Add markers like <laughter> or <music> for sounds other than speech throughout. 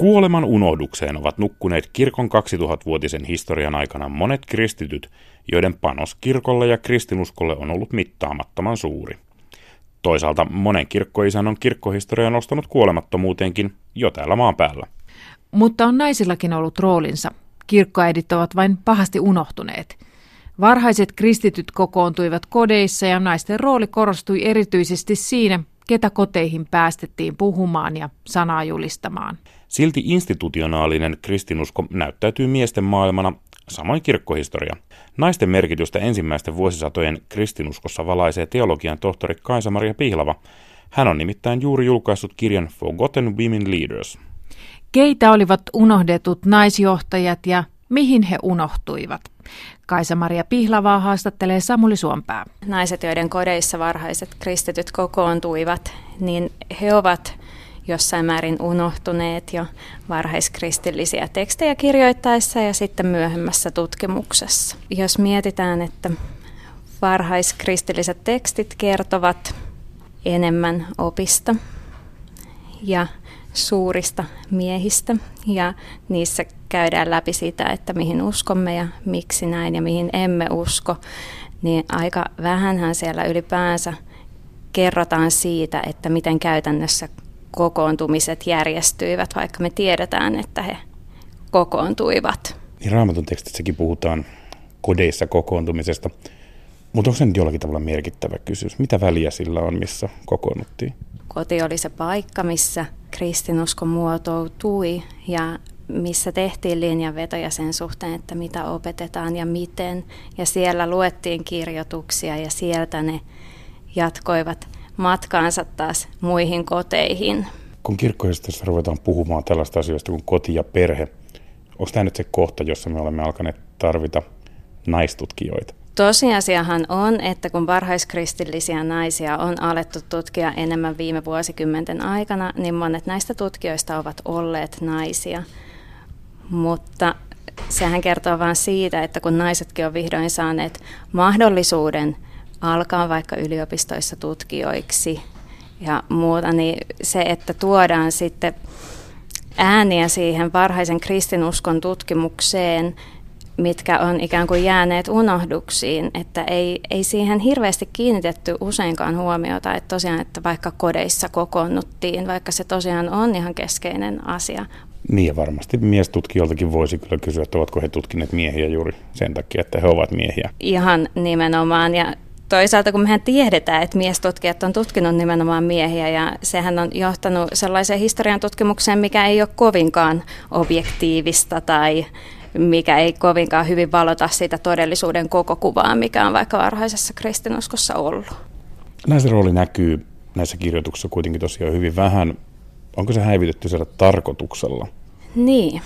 Kuoleman unohdukseen ovat nukkuneet kirkon 2000-vuotisen historian aikana monet kristityt, joiden panos kirkolle ja kristinuskolle on ollut mittaamattoman suuri. Toisaalta monen kirkkoisän on kirkkohistoria nostanut kuolemattomuuteenkin jo täällä maan päällä. Mutta on naisillakin ollut roolinsa. Kirkkoäidit ovat vain pahasti unohtuneet. Varhaiset kristityt kokoontuivat kodeissa ja naisten rooli korostui erityisesti siinä, ketä koteihin päästettiin puhumaan ja sanaa julistamaan. Silti institutionaalinen kristinusko näyttäytyy miesten maailmana, samoin kirkkohistoria. Naisten merkitystä ensimmäisten vuosisatojen kristinuskossa valaisee teologian tohtori Kaisa-Maria Pihlava. Hän on nimittäin juuri julkaissut kirjan Forgotten Women Leaders. Keitä olivat unohdetut naisjohtajat ja mihin he unohtuivat? Kaisa-Maria Pihlavaa haastattelee Samuli Suompää. Naiset, joiden kodeissa varhaiset kristityt kokoontuivat, niin he ovat jossain määrin unohtuneet jo varhaiskristillisiä tekstejä kirjoittaessa ja sitten myöhemmässä tutkimuksessa. Jos mietitään, että varhaiskristilliset tekstit kertovat enemmän opista ja suurista miehistä ja niissä käydään läpi sitä, että mihin uskomme ja miksi näin ja mihin emme usko, niin aika vähänhän siellä ylipäänsä kerrotaan siitä, että miten käytännössä kokoontumiset järjestyivät, vaikka me tiedetään, että he kokoontuivat. Niin raamatun tekstissäkin puhutaan kodeissa kokoontumisesta, mutta onko se nyt jollakin tavalla merkittävä kysymys? Mitä väliä sillä on, missä kokoonnuttiin? Koti oli se paikka, missä kristinusko muotoutui ja missä tehtiin linjanvetoja sen suhteen, että mitä opetetaan ja miten. Ja siellä luettiin kirjoituksia ja sieltä ne jatkoivat matkaansa taas muihin koteihin. Kun kirkkohistoriassa ruvetaan puhumaan tällaista asioista kuin koti ja perhe, onko tämä nyt se kohta, jossa me olemme alkaneet tarvita naistutkijoita? Tosiasiahan on, että kun varhaiskristillisiä naisia on alettu tutkia enemmän viime vuosikymmenten aikana, niin monet näistä tutkijoista ovat olleet naisia. Mutta sehän kertoo vain siitä, että kun naisetkin on vihdoin saaneet mahdollisuuden alkaa vaikka yliopistoissa tutkijoiksi ja muuta, niin se, että tuodaan sitten ääniä siihen varhaisen kristinuskon tutkimukseen, mitkä on ikään kuin jääneet unohduksiin, että ei, ei siihen hirveästi kiinnitetty useinkaan huomiota, että tosiaan, että vaikka kodeissa kokoonnuttiin, vaikka se tosiaan on ihan keskeinen asia. Niin ja varmasti miestutkijoiltakin voisi kyllä kysyä, että ovatko he tutkineet miehiä juuri sen takia, että he ovat miehiä. Ihan nimenomaan ja toisaalta kun mehän tiedetään, että miestutkijat on tutkinut nimenomaan miehiä ja sehän on johtanut sellaiseen historian tutkimukseen, mikä ei ole kovinkaan objektiivista tai mikä ei kovinkaan hyvin valota sitä todellisuuden koko kuvaa, mikä on vaikka varhaisessa kristinuskossa ollut. Näissä rooli näkyy näissä kirjoituksissa kuitenkin tosiaan hyvin vähän. Onko se häivitetty siellä tarkoituksella? Niin.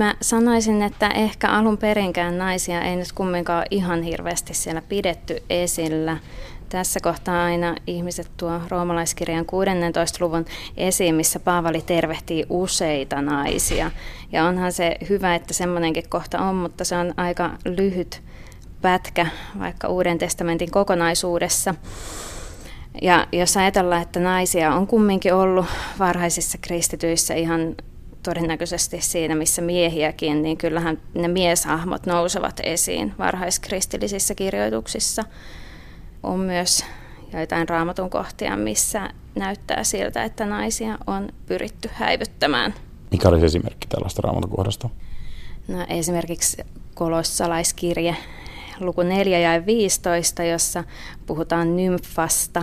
Mä sanoisin, että ehkä alun perinkään naisia ei nyt kumminkaan ihan hirveästi siellä pidetty esillä. Tässä kohtaa aina ihmiset tuo roomalaiskirjan 16. luvun esiin, missä Paavali tervehtii useita naisia. Ja onhan se hyvä, että semmoinenkin kohta on, mutta se on aika lyhyt pätkä vaikka Uuden testamentin kokonaisuudessa. Ja jos ajatellaan, että naisia on kumminkin ollut varhaisissa kristityissä ihan todennäköisesti siinä, missä miehiäkin, niin kyllähän ne mieshahmot nousevat esiin varhaiskristillisissä kirjoituksissa. On myös joitain raamatun kohtia, missä näyttää siltä, että naisia on pyritty häivyttämään. Mikä olisi esimerkki tällaista raamatun kohdasta? No, esimerkiksi kolossalaiskirje luku 4 ja 15, jossa puhutaan nymfasta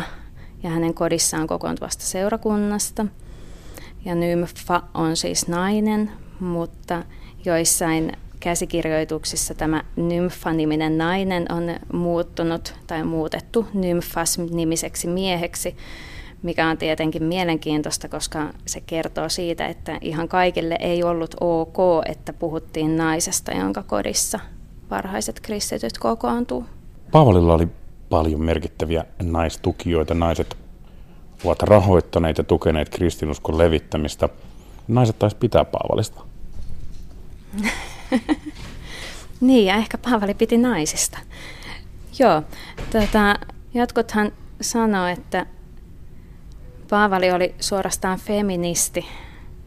ja hänen kodissaan kokoontuvasta seurakunnasta – ja nymfa on siis nainen, mutta joissain käsikirjoituksissa tämä nymfa-niminen nainen on muuttunut tai muutettu nymfas-nimiseksi mieheksi, mikä on tietenkin mielenkiintoista, koska se kertoo siitä, että ihan kaikille ei ollut ok, että puhuttiin naisesta, jonka kodissa varhaiset kristityt kokoontuu. Paavalilla oli paljon merkittäviä naistukijoita. Naiset ovat rahoittaneet ja tukeneet kristinuskon levittämistä. Naiset taisi pitää Paavalista. <laughs> niin, ja ehkä Paavali piti naisista. Joo, tota, jotkuthan sanoo, että Paavali oli suorastaan feministi.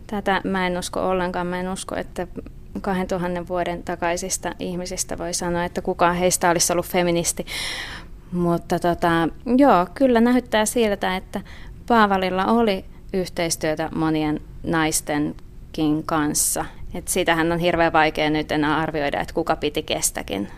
Tätä mä en usko ollenkaan. Mä en usko, että 2000 vuoden takaisista ihmisistä voi sanoa, että kukaan heistä olisi ollut feministi. Mutta tota, joo, kyllä näyttää siltä, että Paavalilla oli yhteistyötä monien naistenkin kanssa. Et sitähän on hirveän vaikea nyt enää arvioida, että kuka piti kestäkin.